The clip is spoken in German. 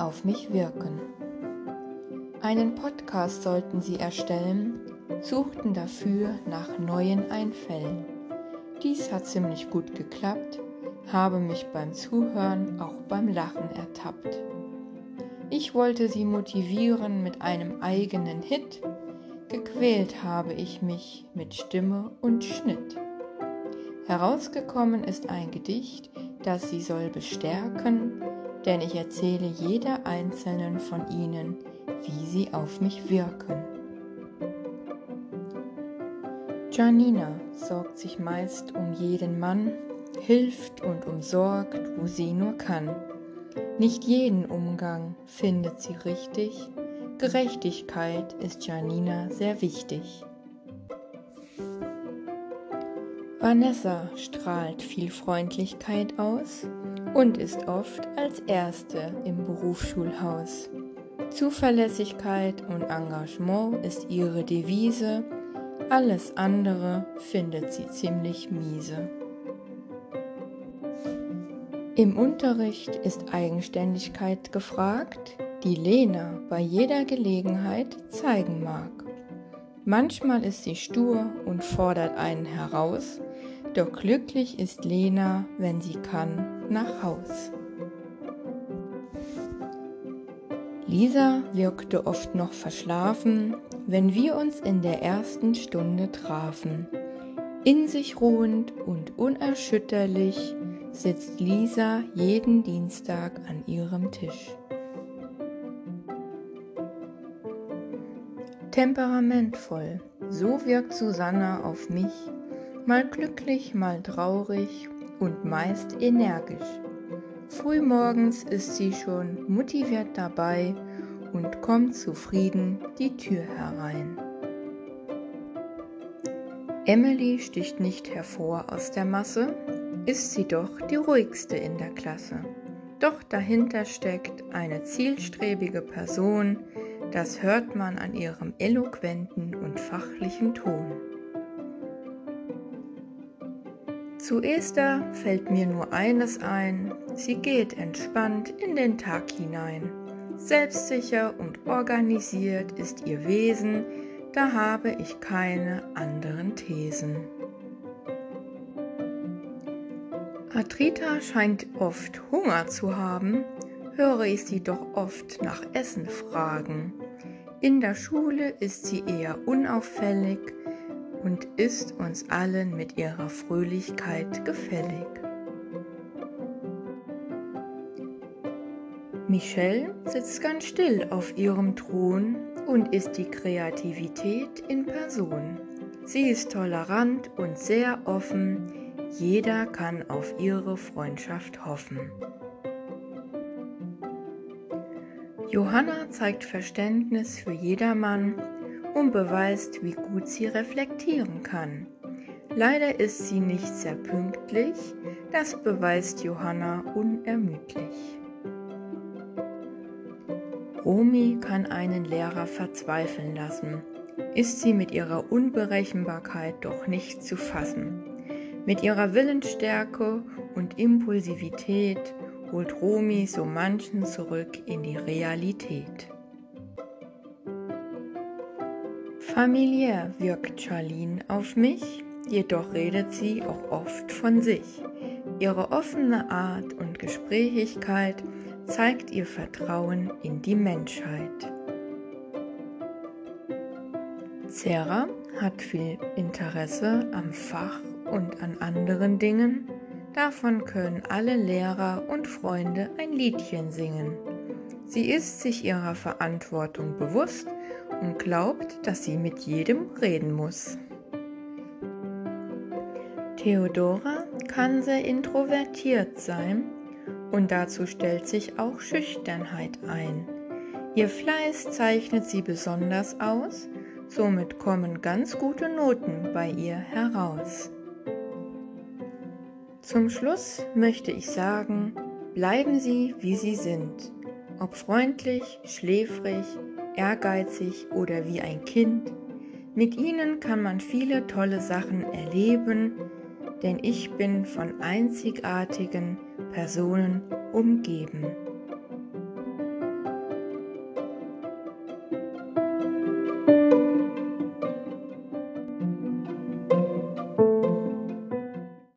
auf mich wirken. Einen Podcast sollten sie erstellen, suchten dafür nach neuen Einfällen. Dies hat ziemlich gut geklappt, habe mich beim Zuhören auch beim Lachen ertappt. Ich wollte sie motivieren mit einem eigenen Hit, gequält habe ich mich mit Stimme und Schnitt. Herausgekommen ist ein Gedicht, das sie soll bestärken, denn ich erzähle jeder einzelnen von ihnen, wie sie auf mich wirken. Janina sorgt sich meist um jeden Mann, hilft und umsorgt, wo sie nur kann. Nicht jeden Umgang findet sie richtig, Gerechtigkeit ist Janina sehr wichtig. Vanessa strahlt viel Freundlichkeit aus und ist oft als Erste im Berufsschulhaus. Zuverlässigkeit und Engagement ist ihre Devise, alles andere findet sie ziemlich miese. Im Unterricht ist Eigenständigkeit gefragt, die Lena bei jeder Gelegenheit zeigen mag. Manchmal ist sie stur und fordert einen heraus, doch glücklich ist Lena, wenn sie kann, nach Haus. Lisa wirkte oft noch verschlafen, wenn wir uns in der ersten Stunde trafen. In sich ruhend und unerschütterlich sitzt Lisa jeden Dienstag an ihrem Tisch. Temperamentvoll, so wirkt Susanna auf mich, mal glücklich, mal traurig und meist energisch. Frühmorgens ist sie schon motiviert dabei und kommt zufrieden die Tür herein. Emily sticht nicht hervor aus der Masse, ist sie doch die ruhigste in der Klasse. Doch dahinter steckt eine zielstrebige Person, das hört man an ihrem eloquenten und fachlichen Ton. Zu Esther fällt mir nur eines ein, sie geht entspannt in den Tag hinein. Selbstsicher und organisiert ist ihr Wesen, da habe ich keine anderen Thesen. Adrita scheint oft Hunger zu haben, höre ich sie doch oft nach Essen fragen. In der Schule ist sie eher unauffällig, und ist uns allen mit ihrer Fröhlichkeit gefällig. Michelle sitzt ganz still auf ihrem Thron und ist die Kreativität in Person. Sie ist tolerant und sehr offen, jeder kann auf ihre Freundschaft hoffen. Johanna zeigt Verständnis für jedermann und beweist, wie gut sie reflektieren kann. Leider ist sie nicht sehr pünktlich, das beweist Johanna unermüdlich. Romy kann einen Lehrer verzweifeln lassen, ist sie mit ihrer Unberechenbarkeit doch nicht zu fassen. Mit ihrer Willensstärke und Impulsivität holt Romy so manchen zurück in die Realität. Familiär wirkt Charlene auf mich, jedoch redet sie auch oft von sich. Ihre offene Art und Gesprächigkeit zeigt ihr Vertrauen in die Menschheit. Sarah hat viel Interesse am Fach und an anderen Dingen. Davon können alle Lehrer und Freunde ein Liedchen singen. Sie ist sich ihrer Verantwortung bewusst und glaubt, dass sie mit jedem reden muss. Theodora kann sehr introvertiert sein und dazu stellt sich auch Schüchternheit ein. Ihr Fleiß zeichnet sie besonders aus, somit kommen ganz gute Noten bei ihr heraus. Zum Schluss möchte ich sagen, bleiben Sie, wie Sie sind, ob freundlich, schläfrig, ehrgeizig oder wie ein Kind. Mit ihnen kann man viele tolle Sachen erleben, denn ich bin von einzigartigen Personen umgeben.